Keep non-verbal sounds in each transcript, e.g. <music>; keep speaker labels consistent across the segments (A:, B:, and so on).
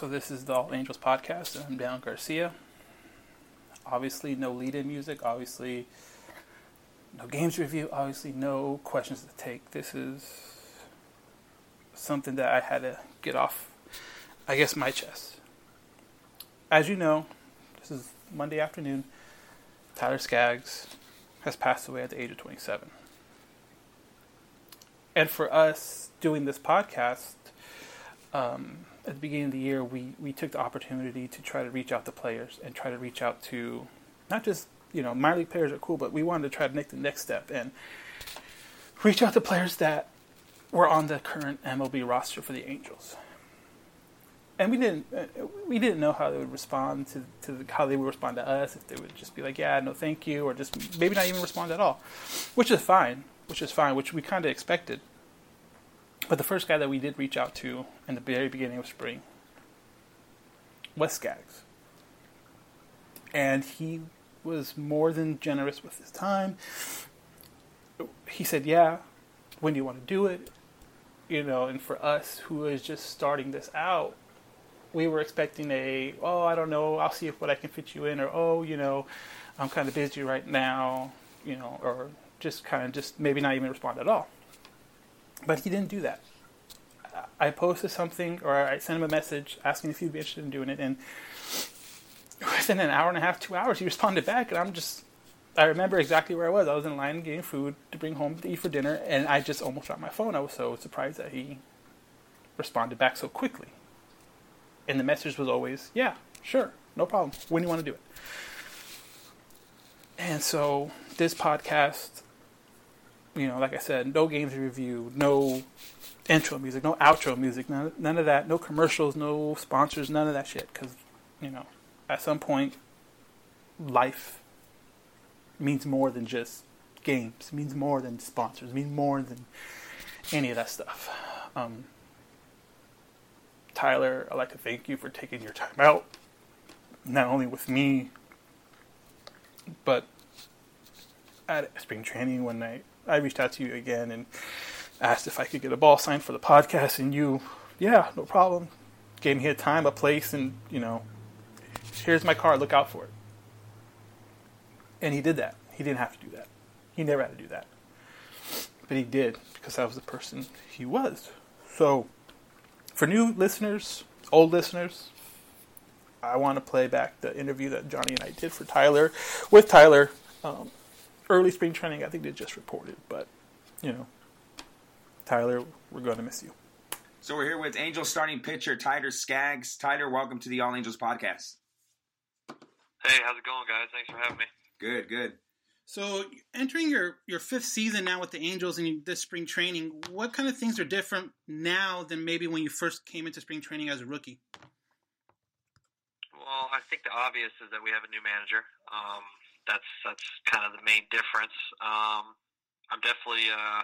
A: So this is the All Angels podcast, and I'm Dan Garcia. Obviously, no lead-in music. Obviously, no games review. Obviously, no questions to take. This is something that I had to get off, I guess, my chest. As you know, this is Monday afternoon. Tyler Skaggs has passed away at the age of 27. And for us doing this podcast, um, at the beginning of the year, we, we took the opportunity to try to reach out to players and try to reach out to not just, you know, minor league players are cool, but we wanted to try to make the next step and reach out to players that were on the current MLB roster for the Angels. And we didn't uh, we didn't know how they would respond to, to the, how they would respond to us if they would just be like yeah no thank you or just maybe not even respond at all, which is fine which is fine which we kind of expected but the first guy that we did reach out to in the very beginning of spring was Skaggs. And he was more than generous with his time. He said, Yeah, when do you want to do it? You know, and for us who is just starting this out, we were expecting a, oh, I don't know, I'll see if what I can fit you in, or oh, you know, I'm kind of busy right now, you know, or just kind of just maybe not even respond at all. But he didn't do that. I posted something or I sent him a message asking if he'd be interested in doing it, and within an hour and a half, two hours, he responded back, and I'm just. I remember exactly where I was. I was in line getting food to bring home to eat for dinner, and I just almost dropped my phone. I was so surprised that he responded back so quickly. And the message was always, "Yeah, sure, no problem. When do you want to do it?" And so this podcast you know, like I said, no games review, no intro music, no outro music, none, none of that, no commercials, no sponsors, none of that shit. Because, you know, at some point, life means more than just games, means more than sponsors, means more than any of that stuff. Um, Tyler, I'd like to thank you for taking your time out, not only with me, but at spring training one I I reached out to you again and asked if I could get a ball signed for the podcast, and you, yeah, no problem, gave me a time, a place, and you know, here's my card, look out for it. And he did that. He didn't have to do that. He never had to do that. But he did because that was the person he was. So, for new listeners, old listeners, I want to play back the interview that Johnny and I did for Tyler with Tyler um, early spring training, I think they just reported. But, you know, Tyler, we're going to miss you.
B: So we're here with Angels starting pitcher Tyler Skaggs. Tyler, welcome to the All Angels podcast.
C: Hey, how's it going, guys? Thanks for having me.
B: Good, good.
A: So, entering your, your fifth season now with the Angels in this spring training, what kind of things are different now than maybe when you first came into spring training as a rookie?
C: Well, I think the obvious is that we have a new manager. Um, that's that's kind of the main difference. Um, I'm definitely uh,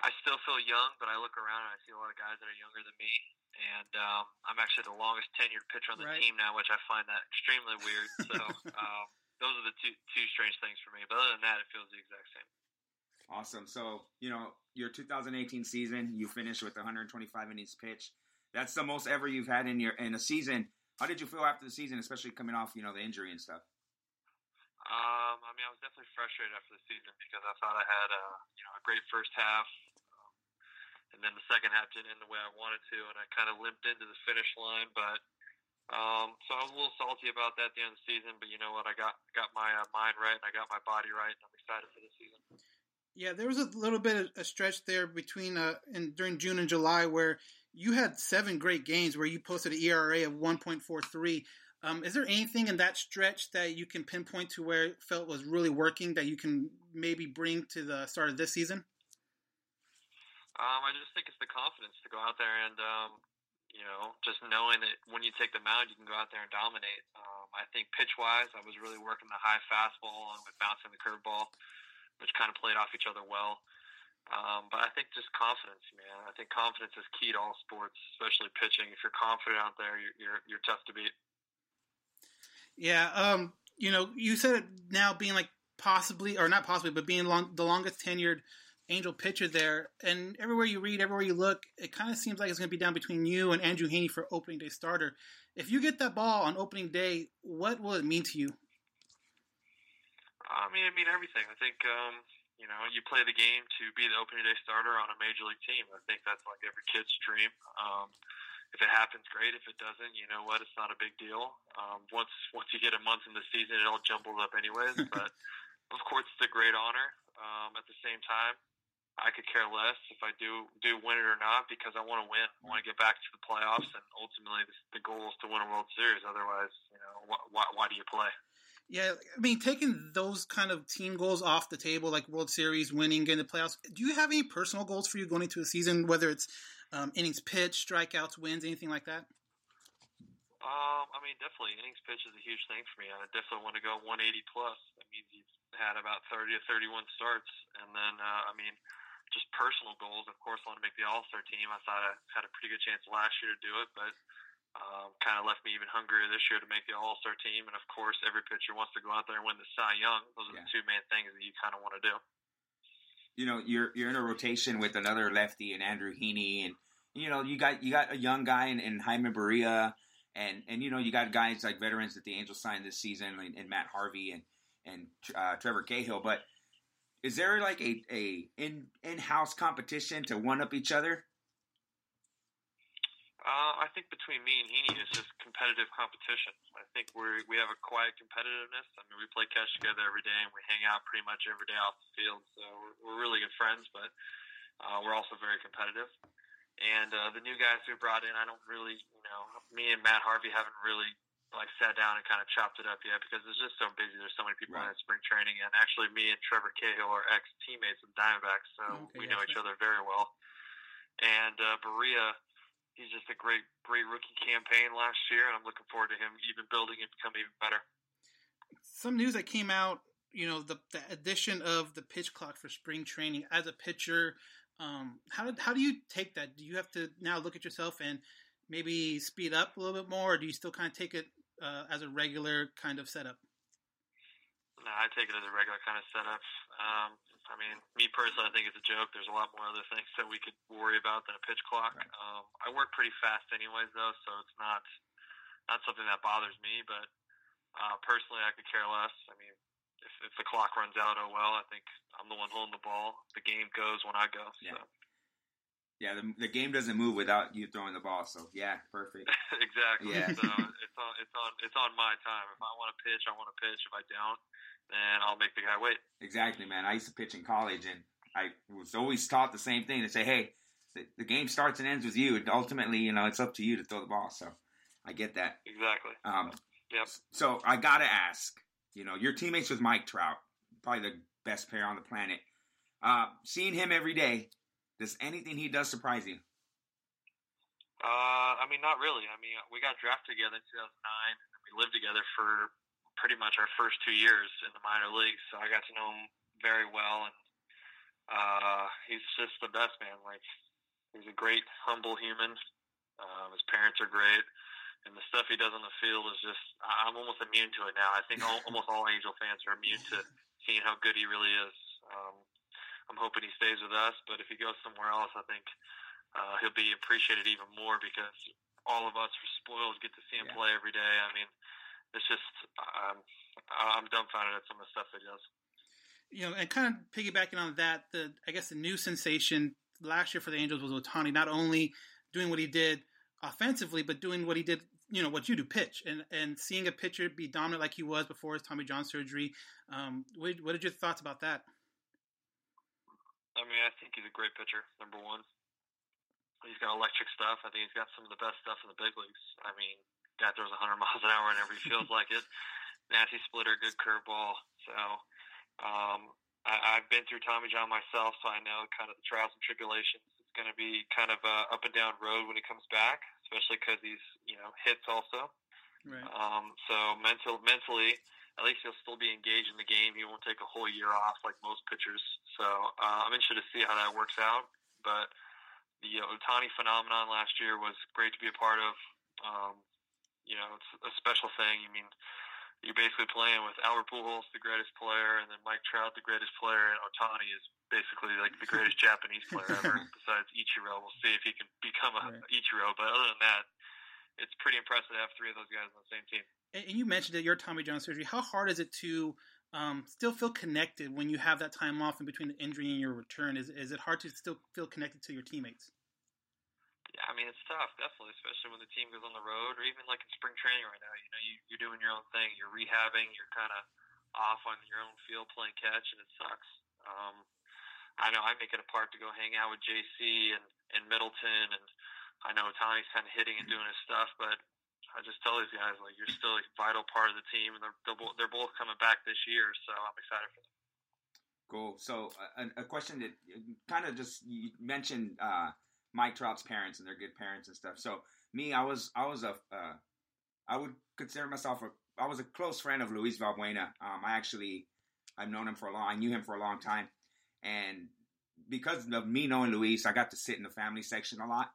C: I still feel young, but I look around and I see a lot of guys that are younger than me, and um, I'm actually the longest tenured pitcher on the right. team now, which I find that extremely weird. So <laughs> um, those are the two two strange things for me. But other than that, it feels the exact same.
B: Awesome. So you know your 2018 season, you finished with 125 innings pitched. That's the most ever you've had in your in a season. How did you feel after the season, especially coming off you know the injury and stuff?
C: Um, I mean, I was definitely frustrated after the season because I thought I had a you know a great first half, um, and then the second half didn't end the way I wanted to, and I kind of limped into the finish line. But um, so I was a little salty about that at the end of the season. But you know what? I got got my uh, mind right and I got my body right, and I'm excited for the season.
A: Yeah, there was a little bit of a stretch there between uh, and during June and July where you had seven great games where you posted an ERA of 1.43. Um, is there anything in that stretch that you can pinpoint to where it felt was really working that you can maybe bring to the start of this season?
C: Um, I just think it's the confidence to go out there and um, you know, just knowing that when you take the mound, you can go out there and dominate. Um, I think pitch wise, I was really working the high fastball along with bouncing the curveball, which kind of played off each other well. Um, but I think just confidence, man. I think confidence is key to all sports, especially pitching. If you're confident out there, you're you're, you're tough to beat.
A: Yeah, um, you know, you said it now being like possibly or not possibly, but being long, the longest tenured Angel pitcher there, and everywhere you read, everywhere you look, it kind of seems like it's going to be down between you and Andrew Heaney for opening day starter. If you get that ball on opening day, what will it mean to you?
C: I mean, I mean everything. I think um, you know you play the game to be the opening day starter on a major league team. I think that's like every kid's dream. Um, if it happens, great. If it doesn't, you know what? It's not a big deal. Um, once once you get a month in the season, it all jumbles up anyways. <laughs> but of course, it's a great honor. Um, at the same time, I could care less if I do do win it or not because I want to win. I want to get back to the playoffs, and ultimately, the, the goal is to win a World Series. Otherwise, you know, wh- why, why do you play?
A: Yeah, I mean, taking those kind of team goals off the table, like World Series, winning, getting the playoffs. Do you have any personal goals for you going into a season, whether it's um, innings pitched, strikeouts, wins, anything like that?
C: Um, I mean, definitely innings pitch is a huge thing for me. I definitely want to go 180 plus. That means you've had about 30 to 31 starts, and then uh, I mean, just personal goals. Of course, I want to make the All Star team. I thought I had a pretty good chance last year to do it, but um, kind of left me even hungrier this year to make the All Star team. And of course, every pitcher wants to go out there and win the Cy Young. Those are yeah. the two main things that you kind of want to do.
B: You know, you're you're in a rotation with another lefty and Andrew Heaney, and you know you got you got a young guy in, in Jaime Barria, and and you know you got guys like veterans that the Angels signed this season, and, and Matt Harvey and and uh, Trevor Cahill. But is there like a a in in house competition to one up each other?
C: Uh, I think between me and Heaney, it's just competitive competition. I think we we have a quiet competitiveness. I mean, we play catch together every day, and we hang out pretty much every day off the field. So we're, we're really good friends, but uh, we're also very competitive. And uh, the new guys we brought in, I don't really, you know, me and Matt Harvey haven't really like sat down and kind of chopped it up yet because it's just so busy. There's so many people right. in spring training, and actually, me and Trevor Cahill are ex teammates of Diamondbacks, so okay, we know each other very well. And uh, Barria he's just a great, great rookie campaign last year, and I'm looking forward to him even building and becoming even better.
A: Some news that came out, you know, the, the addition of the pitch clock for spring training as a pitcher. Um, how how do you take that? Do you have to now look at yourself and maybe speed up a little bit more, or do you still kind of take it uh, as a regular kind of setup?
C: No, I take it as a regular kind of setup. Um, I mean, me personally, I think it's a joke. There's a lot more other things that we could worry about than a pitch clock. Right. Um, I work pretty fast, anyways, though, so it's not not something that bothers me. But uh, personally, I could care less. I mean, if, if the clock runs out, oh well. I think I'm the one holding the ball. The game goes when I go.
B: Yeah. So. Yeah, the, the game doesn't move without you throwing the ball. So yeah, perfect. <laughs>
C: exactly. Yeah. so it's on it's on it's on my time. If I want to pitch, I want to pitch. If I don't, and I'll make the guy wait.
B: Exactly, man. I used to pitch in college, and I was always taught the same thing to say, hey, the, the game starts and ends with you, and ultimately, you know, it's up to you to throw the ball. So I get that.
C: Exactly.
B: Um,
C: yep.
B: So I got to ask, you know, your teammates with Mike Trout, probably the best player on the planet. Uh, seeing him every day, does anything he does surprise you?
C: Uh, I mean, not really. I mean, we got drafted together in 2009. We lived together for pretty much our first two years in the minor leagues, so I got to know him very well, and uh, he's just the best man. Like he's a great, humble human. Um, his parents are great, and the stuff he does on the field is just I'm almost immune to it now. I think all, almost all Angel fans are immune to seeing how good he really is. Um, I'm hoping he stays with us, but if he goes somewhere else, I think uh, he'll be appreciated even more because all of us are spoiled get to see him yeah. play every day. I mean, it's just um, I'm dumbfounded at some of the stuff that he does.
A: You know, and kind of piggybacking on that, the I guess the new sensation last year for the Angels was Ohtani not only doing what he did offensively, but doing what he did, you know, what you do, pitch, and and seeing a pitcher be dominant like he was before his Tommy John surgery. Um, what, what are your thoughts about that?
C: I mean, I think he's a great pitcher. Number one, he's got electric stuff. I think he's got some of the best stuff in the big leagues. I mean, guy throws 100 <laughs> miles an hour whenever he feels like it. Nasty splitter, good curveball. So um, I, I've been through Tommy John myself, so I know kind of the trials and tribulations. It's going to be kind of a up and down road when he comes back. especially because he's you know hits also.
D: Right.
C: Um, so mental, mentally, at least he'll still be engaged in the game. He won't take a whole year off like most pitchers. So uh, I'm interested to see how that works out. But the Ohtani phenomenon last year was great to be a part of. Um, you know, it's a special thing. I mean, you're basically playing with Albert Pujols, the greatest player, and then Mike Trout, the greatest player, and Ohtani is basically like the greatest <laughs> Japanese player ever, <laughs> besides Ichiro. We'll see if he can become a
D: Right.
C: Ichiro, but other than that, it's pretty impressive to have three of those guys on the same team.
D: And and you mentioned that your Tommy John surgery. How hard is it to um, still feel connected when you have that time off in between the injury and your return? Is is it hard to still feel connected to your teammates?
C: I mean it's tough, definitely, especially when the team goes on the road, or even like in spring training right now. You know, you, you're doing your own thing, you're rehabbing, you're kind of off on your own field playing catch, and it sucks. Um, I know I make it a part to go hang out with JC and and Middleton, and I know Tony's kind of hitting and doing his stuff, but I just tell these guys like you're still a vital part of the team, and they're they're both, coming back this year, so I'm excited for them.
B: Cool. So uh, a, a question that kind of just you mentioned uh, Mike Trout's parents and they're good parents and stuff. So me, I was I was a uh, I would consider myself a I was a close friend of Luis Valbuena. Um, I actually I've known him for a long. I knew him for a long time, and because of me knowing Luis, I got to sit in the family section a lot.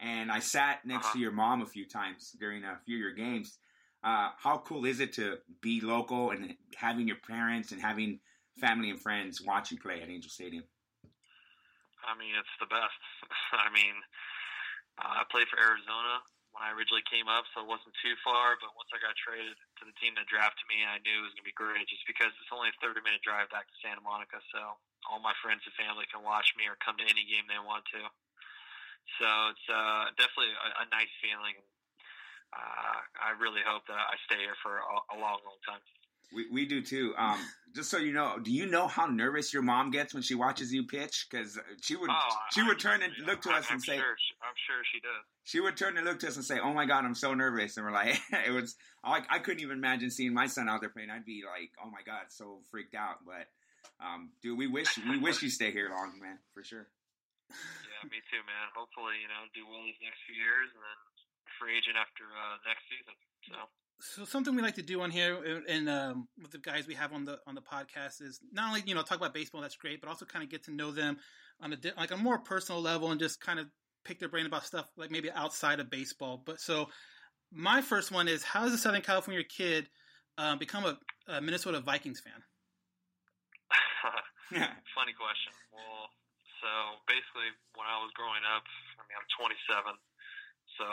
B: And I sat next
C: Uh-huh.
B: to your mom a few times during a few of your games. Uh, how cool is it to be local and having your parents and having family and friends watch you play at Angel Stadium?
C: I mean, it's the best. <laughs> I mean, uh, I played for Arizona when I originally came up, so it wasn't too far. But once I got traded to the team that drafted me, I knew it was going to be great just because it's only a 30 minute drive back to Santa Monica. So all my friends and family can watch me or come to any game they want to. So it's uh, definitely a, a nice feeling. Uh, I really hope that I stay here for a, a long, long time.
B: We, we do too. Um, just so you know, do you know how nervous your mom gets when she watches you pitch? Because she would
C: Oh,
B: she
C: I-
B: would turn and look to
C: I-
B: us and
C: I'm
B: say
C: sure she, I'm sure she does.
B: she would turn and look to us and say, "Oh my God, I'm so nervous." And we're like, <laughs> it was like I couldn't even imagine seeing my son out there playing. I'd be like, "Oh my God," so freaked out. But um, dude, we wish we wish you stay here long, man, for sure.
C: Yeah, me too, man. Hopefully, you know, do well these next few years and then free agent after uh, next season. So
D: So something we like to do on here and- and um, with the guys we have on the on the podcast is not only you know talk about baseball that's great, but also kind of get to know them on a di- like a more personal level and just kind of pick their brain about stuff like maybe outside of baseball. But so my first one is how does a Southern California kid um, become a, a Minnesota Vikings fan? <laughs>
C: funny question. Well, so basically, when I was growing up, I mean, I'm 27. So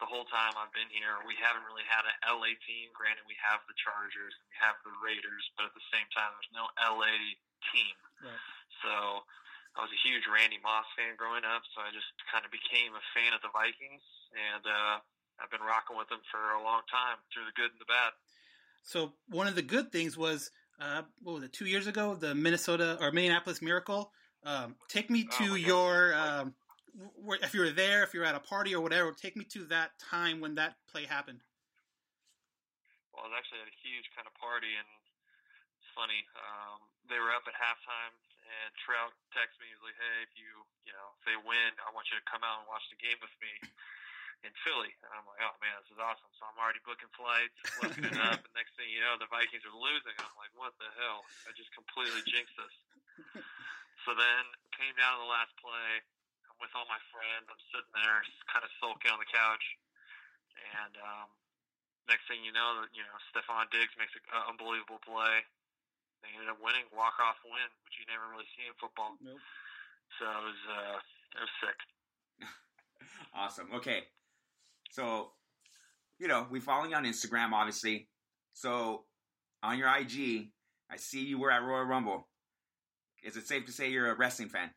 C: the whole time I've been here, we haven't really had an LA team. Granted, we have the Chargers and we have the Raiders, but at the same time, there's no LA team.
D: Right.
C: So I was a huge Randy Moss fan growing up, so I just kind of became a fan of the Vikings, and uh, I've been rocking with them for a long time through the good and the bad.
D: So one of the good things was uh, what was it two years ago the Minnesota or Minneapolis Miracle. Um, take me
C: Oh
D: to
C: God.
D: your um, if you were there, if you were at a party or whatever. Take me to that time when that play happened.
C: Well, I was actually at a huge kind of party, and it's funny. Um, they were up at halftime, and Trout texted me. He was like, "Hey, if you, you know, if they win, I want you to come out and watch the game with me in Philly." And I'm like, "Oh man, this is awesome!" So I'm already booking flights, looking it <laughs> up, and next thing you know, the Vikings are losing. I'm like, "What the hell? I just completely jinxed this." so then came down to the last play. With all my friends. I'm sitting there, kind of sulking on the couch, and um, next thing you know, you know, Stefon Diggs makes an unbelievable play. They ended up winning, walk off win, which you never really see in football.
D: Nope.
C: So it was, uh, it was sick. <laughs>
B: Awesome. Okay. So, you know, we follow you on Instagram, obviously. So, on your IG, I see you were at Royal Rumble. Is it safe to say you're a wrestling fan?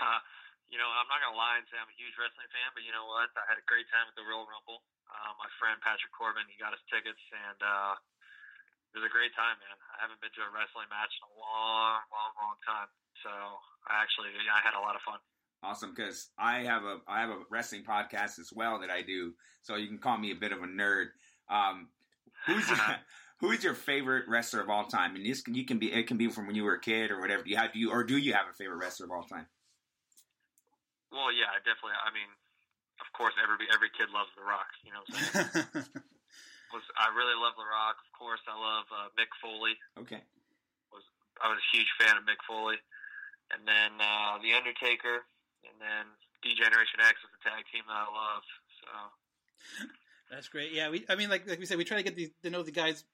B: <laughs>
C: you know, I'm not gonna lie and say I'm a huge wrestling fan, but you know what? I had a great time at the Royal Rumble. Uh, my friend Patrick Corbin, he got us tickets, and uh, it was a great time, man. I haven't been to a wrestling match in a long, long, long time. So I actually, yeah, I had a lot of fun.
B: Awesome, because I have a I have a wrestling podcast as well that I do, so you can call me a bit of a nerd. Um, who's your, <laughs> <laughs> who is your favorite wrestler of all time? And this can, you can be it can be from when you were a kid or whatever. Do you have do you or do you have a favorite wrestler of all time?
C: Well, yeah, I definitely. I mean, of course, every every kid loves The Rock. You know, what I'm saying? <laughs> was I really love The Rock. Of course, I love uh, Mick Foley.
B: Okay.
C: Was I was a huge fan of Mick Foley, and then uh, The Undertaker, and then D Generation X was a tag team that I love. So
D: That's great. Yeah, we. I mean, like like we said, we try to get these to know the guys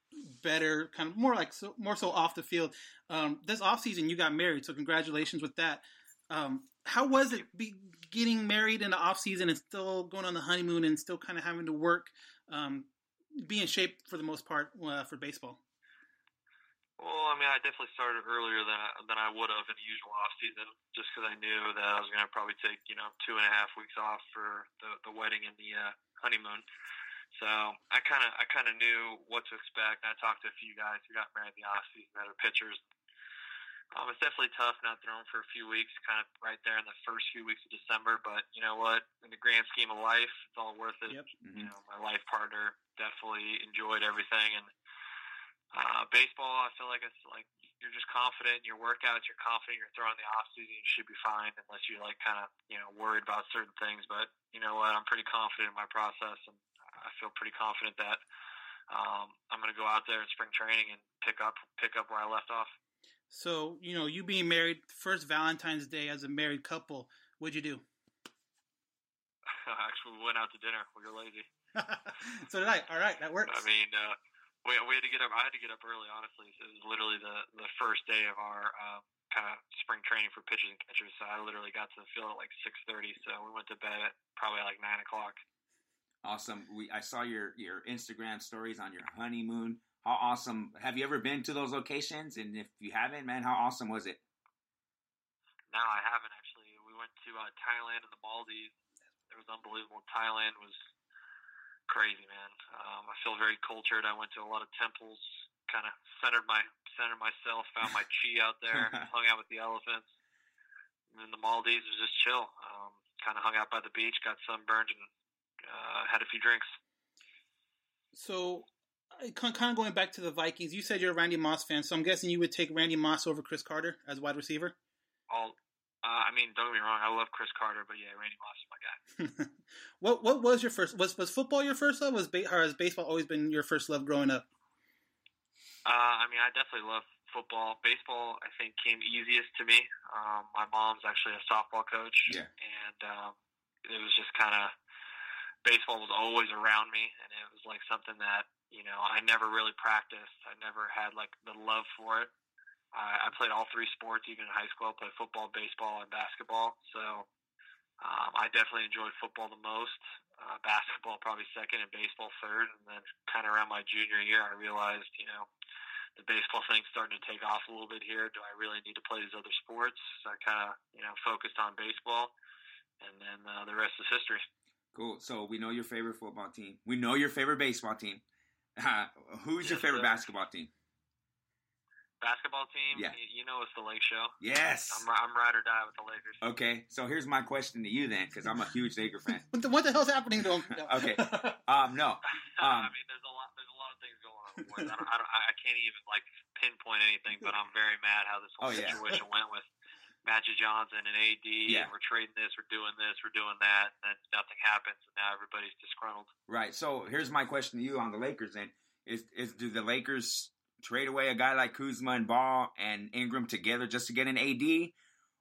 D: better, kind of more like so, more so off the field. Um, this off season, you got married, so congratulations with that. Um, how was it be getting married in the off season and still going on the honeymoon and still kind of having to work, um, be in shape for the most part uh, for baseball?
C: Well, I mean, I definitely started earlier than I, than I would have in the usual off season, just because I knew that I was going to probably take you know two and a half weeks off for the the wedding and the uh, honeymoon. So I kind of I kind of knew what to expect. I talked to a few guys who got married in the off season that are pitchers. Um, it's definitely tough not throwing for a few weeks, kind of right there in the first few weeks of December. But you know what? In the grand scheme of life, it's all worth it.
D: Yep.
B: Mm-hmm.
C: You know, my life partner definitely enjoyed everything, and uh, baseball, I feel like it's like you're just confident in your workouts. You're confident you're throwing the off season. You should be fine unless you're like kind of you know worried about certain things. But you know what? I'm pretty confident in my process, and I feel pretty confident that um, I'm going to go out there in spring training and pick up pick up where I left off.
D: So you know, you being married, first Valentine's Day as a married couple, what'd you do? <laughs>
C: Actually, we went out to dinner. We were lazy. <laughs>
D: so did I. All right, that <laughs> works.
C: I mean, uh, we we had to get up. I had to get up early. Honestly, so it was literally the the first day of our uh, kind of spring training for pitchers and catchers. So I literally got to the field at like six thirty. So we went to bed at probably like nine o'clock.
B: Awesome. We I saw your your Instagram stories on your honeymoon. How awesome! Have you ever been to those locations? And if you haven't, man, how awesome was it?
C: No, I haven't actually. We went to uh, Thailand and the Maldives. It was unbelievable. Thailand was crazy, man. Um, I feel very cultured. I went to a lot of temples, kind of centered my centered myself, found my chi out there, <laughs> hung out with the elephants. And then the Maldives was just chill. Um, kind of hung out by the beach, got sunburned, and uh, had a few drinks.
D: So, kind of going back to the Vikings, you said you're a Randy Moss fan, so I'm guessing you would take Randy Moss over Cris Carter as wide receiver.
C: All, uh, I mean, don't get me wrong, I love Cris Carter, but yeah, Randy Moss is my guy. <laughs>
D: what What was your first? Was Was football your first love? Was ba- or has baseball always been your first love growing up?
C: Uh, I mean, I definitely love football. Baseball, I think, came easiest to me. Um, my mom's actually a softball coach,
B: Yeah.
C: and um, it was just kind of baseball was always around me, and it was like something that you know I never really practiced. I never had like the love for it. I, I played all three sports, even in high school. I played football, baseball, and basketball. So um, I definitely enjoyed football the most. Uh, basketball probably second, and baseball third. And then kind of around my junior year, I realized, you know, the baseball thing's starting to take off a little bit here. Do I really need to play these other sports? So I kind of, you know, focused on baseball, and then uh, the rest is history.
B: Cool. So we know your favorite football team. We know your favorite baseball team. Who's your favorite
C: sir.
B: basketball team?
C: Basketball team,
B: Yeah.
C: you, you know, it's the Lake Show.
B: Yes.
C: I'm, I'm ride or die with the Lakers.
B: Okay. So here's my question to you then, because I'm a huge Laker fan. <laughs>
D: What the, what the hell's happening to him? No.
B: Okay. Um, no. <laughs> Um,
C: I mean, there's a lot. There's a lot of things going on. With. I, don't, I, don't, I can't even like pinpoint anything, but I'm very mad how this whole
B: Oh, yeah.
C: situation went with Magic Johnson and AD.
B: Yeah.
C: And we're trading this, we're doing this, we're doing that, and then nothing happens, and now everybody's disgruntled.
B: Right. So here's my question to you on the Lakers then. Is is do the Lakers trade away a guy like Kuzma and Ball and Ingram together just to get an AD?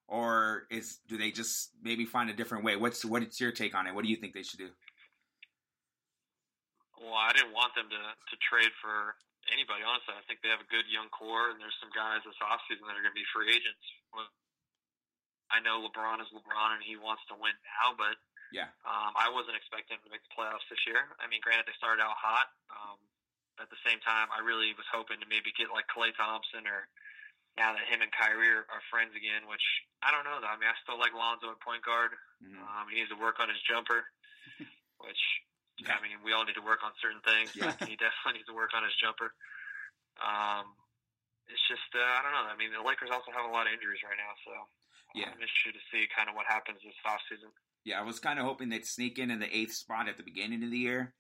B: Or is do they just maybe find a different way? What's what's your take on it? What do you think they should do?
C: Well, I didn't want them to to trade for anybody. Honestly, I think they have a good young core, and there's some guys this offseason that are going to be free agents. I know LeBron is LeBron, and he wants to win now, but
B: Yeah.
C: Um, I wasn't expecting them to make the playoffs this year. I mean, granted, they started out hot. Um, at the same time, I really was hoping to maybe get like Klay Thompson or now that him and Kyrie are, are friends again, which I don't know though. I mean, I still like Lonzo at point guard.
B: Mhm.
C: Um, he needs to work on his jumper, <laughs> which I mean, we all need to work on certain things.
B: Yeah. <laughs>
C: He definitely needs to work on his jumper. Um, it's just uh, I don't know. I mean, the Lakers also have a lot of injuries right now, so
B: Yeah.
C: I'm interested to see kind of what happens this offseason.
B: Yeah, I was kind of hoping they'd sneak in in the eighth spot at the beginning of the year.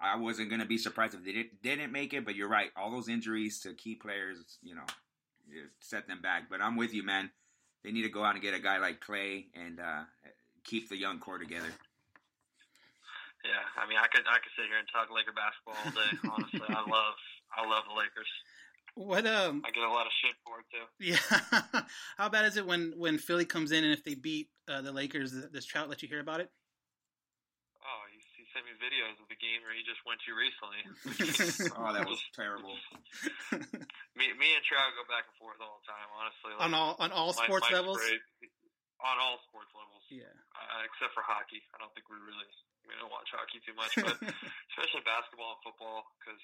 B: I wasn't going to be surprised if they did, didn't make it, but you're right. All those injuries to key players, you know, set them back. But I'm with you, man. They need to go out and get a guy like Klay and uh, keep the young core together.
C: Yeah, I mean, I could I could sit here and talk Laker basketball all day. Honestly, I <laughs> love I love the Lakers.
D: What um?
C: I get a lot of shit for it too.
D: Yeah. <laughs> How bad is it when when Philly comes in and if they beat uh, the Lakers, does Trout let you hear about it?
C: Oh, he, he sent me videos of the game where he just went to recently. <laughs> <laughs>
B: oh, that was terrible.
C: me, me and Trout go back and forth all the time. Honestly,
D: like, on all on all
C: my,
D: sports
C: my
D: levels.
C: Great. On all sports levels.
D: Yeah.
C: Uh, except for hockey, I don't think we really we don't watch hockey too much, but <laughs> especially basketball and football because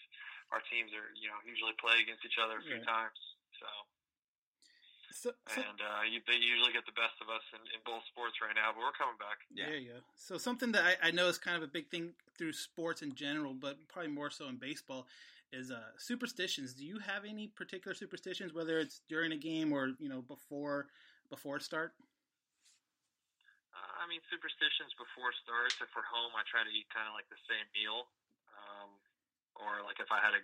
C: our teams are you know usually play against each other a few
D: Yeah.
C: times. So.
D: So, so
C: And uh, you, they usually get the best of us in, in both sports right now, but we're coming back.
B: Yeah.
D: There you go. So something that I, I know is kind of a big thing through sports in general, but probably more so in baseball, is uh, superstitions. Do you have any particular superstitions, whether it's during a game or you know before before start?
C: I mean, superstitions before starts. If we're home, I try to eat kind of like the same meal. Um, or like if I had a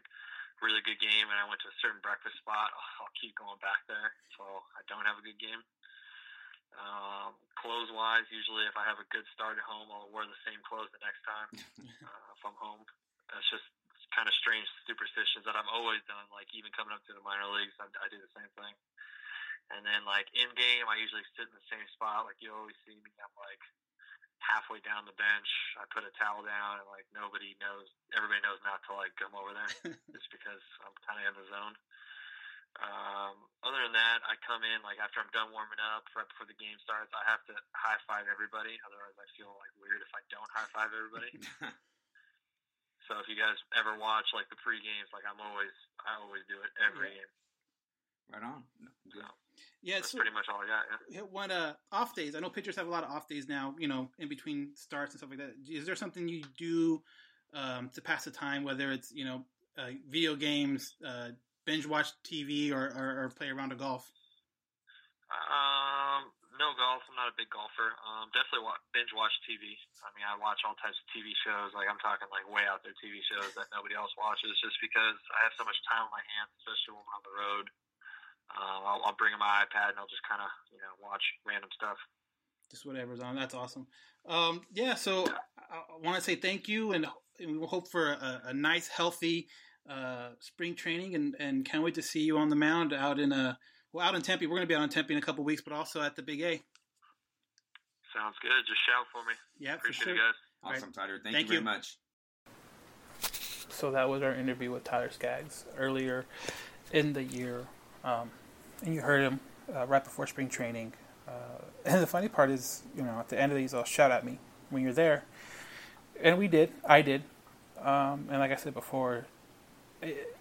C: really good game and I went to a certain breakfast spot, <laughs> I'll keep going back there until I don't have a good game. Um, clothes wise, usually if I have a good start at home, I'll wear the same clothes the next time <laughs> uh, if I'm home. It's just kind of strange superstitions that I've always done. Like even coming up to the minor leagues, I, I do the same thing. And then like in game, I usually sit in the same spot. Like you always see me, I'm like halfway down the bench. I put a towel down, and like nobody knows. Everybody knows not to like come over there, <laughs> just because I'm kind of in the zone. Um, other than that, I come in like after I'm done warming up, right before the game starts. I have to high five everybody. Otherwise, I feel like weird if I don't high five everybody. <laughs> so if you guys ever watch like the pre games, like I'm always, I always do it every
D: Yeah.
C: game.
B: right on. No, good.
D: Yeah,
C: That's
D: so
C: pretty much all I got. Yeah.
D: when uh, off days, I know pitchers have a lot of off days now. You know, in between starts and stuff like that. Is there something you do um, to pass the time, whether it's you know uh, video games, uh, binge watch TV, or, or, or play around a golf?
C: Um, no golf. I'm not a big golfer. Um, definitely wa- binge watch TV. I mean, I watch all types of TV shows. Like I'm talking like way out there TV shows that nobody else watches, just because I have so much time on my hands, especially when I'm on the road. Um, I'll, I'll bring in my iPad and I'll just kind of you know watch random stuff.
D: Just whatever's on. That's awesome. Um, yeah, so I, I want to say thank you, and, and we will hope for a, a nice, healthy uh, spring training, and, and can't wait to see you on the mound out in a well out in Tempe. We're going to be out in Tempe in a couple weeks, but also at the Big A.
C: Sounds good. Just shout for me.
D: Yeah,
C: Appreciate
D: sure.
C: it, guys.
D: Right.
B: Awesome, Tyler. Thank,
D: Thank
B: you very
D: you.
B: much.
A: So that was our interview with Tyler Skaggs earlier in the year, um, and you heard him uh, right before spring training. Uh, <laughs> and the funny part is, you know, at the end of these, I'll shout at me when you're there, and we did. I did, um, and like I said before, it,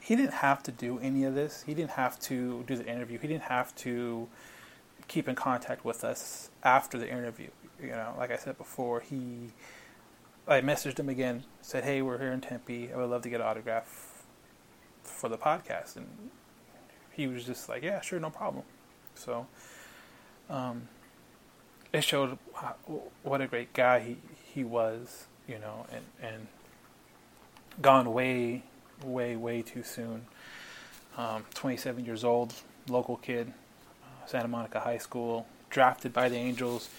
A: he didn't have to do any of this. He didn't have to do the interview. He didn't have to keep in contact with us after the interview. You know, like I said before, he I messaged him again, said, "Hey, we're here in Tempe. I would love to get an autograph for the podcast." And he was just like, "Yeah, sure, no problem." So, um, it showed how, what a great guy he he was, you know, and and gone way, way, way too soon. Um, 27 years old, local kid, uh, Santa Monica High School, drafted by the Angels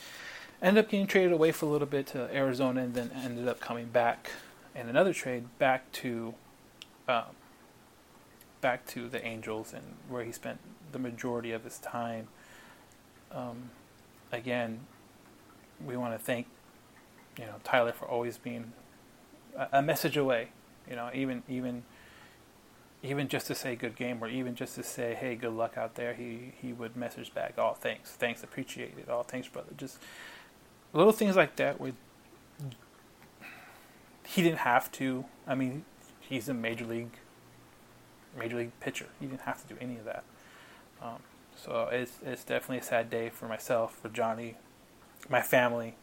A: ended up getting traded away for a little bit to Arizona, and then ended up coming back in another trade back to um, back to the Angels, and where he spent the majority of his time. Um, again, we want to thank you know Tyler for always being a, a message away. You know, even even even just to say good game, or even just to say hey, good luck out there. He he would message back, oh thanks, thanks, appreciate it, oh thanks, brother. Just little things like that where he didn't have to. I mean, he's a major league major league pitcher. He didn't have to do any of that. Um, so it's it's definitely a sad day for myself, for Johnny, my family.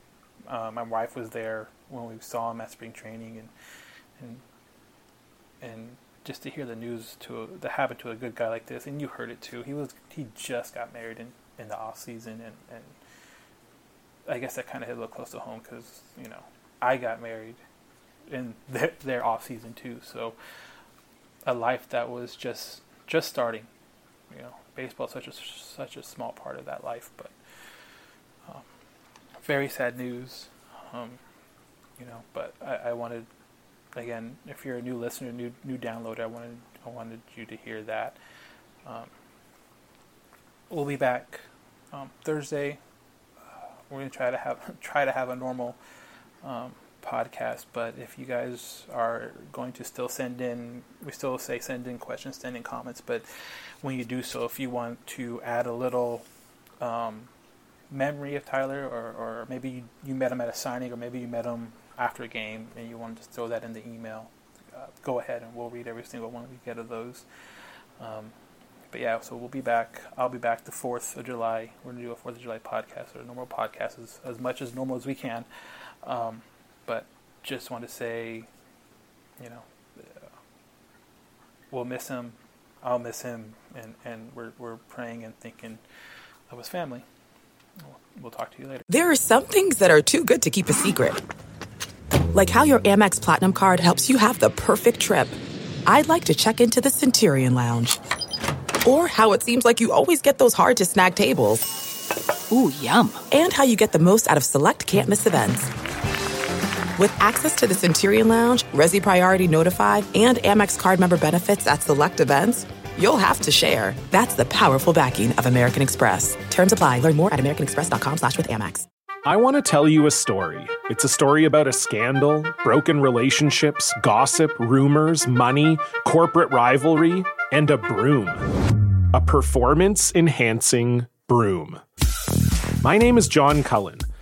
A: Uh, my wife was there when we saw him at spring training, and and and just to hear the news to that happened to a good guy like this, and you heard it too. He was he just got married in in the off season, and and I guess that kind of hit a little close to home because you know I got married in their, their off season too. So a life that was just just starting. You know, baseball such a such a small part of that life, but um, very sad news. Um, you know. But I, I wanted, again, if you're a new listener, new new downloader, I wanted I wanted you to hear that. Um, we'll be back um, Thursday. Uh, we're gonna try to have <laughs> try to have a normal um, podcast. But if you guys are going to still send in, we still say send in questions, send in comments. But when you do so, if you want to add a little um, memory of Tyler, or, or maybe you, you, met him at a signing, or maybe you met him after a game, and you want to throw that in the email, uh, go ahead and we'll read every single one we get of those. Um, but yeah, so we'll be back. I'll be back the 4th of July. We're going to do a 4th of July podcast, or a normal podcast, as, as much as normal as we can. Um, but just want to say, you know, uh, we'll miss him. I'll miss him, and, and we're, we're praying and thinking of his family. We'll, we'll talk to you later.
E: There are some things that are too good to keep a secret. Like how your Amex Platinum card helps you have the perfect trip. I'd like to check into the Centurion Lounge. Or how it seems like you always get those hard to snag tables.
F: Ooh, yum.
E: And how you get the most out of select can't miss events. With access to the Centurion Lounge, Resy Priority Notified, and Amex card member benefits at select events, you'll have to share. That's the powerful backing of American Express. Terms apply. Learn more at americanexpress.com slash with Amex.
G: I want to tell you a story. It's a story about a scandal, broken relationships, gossip, rumors, money, corporate rivalry, and a broom. A performance enhancing broom. My name is John Cullen.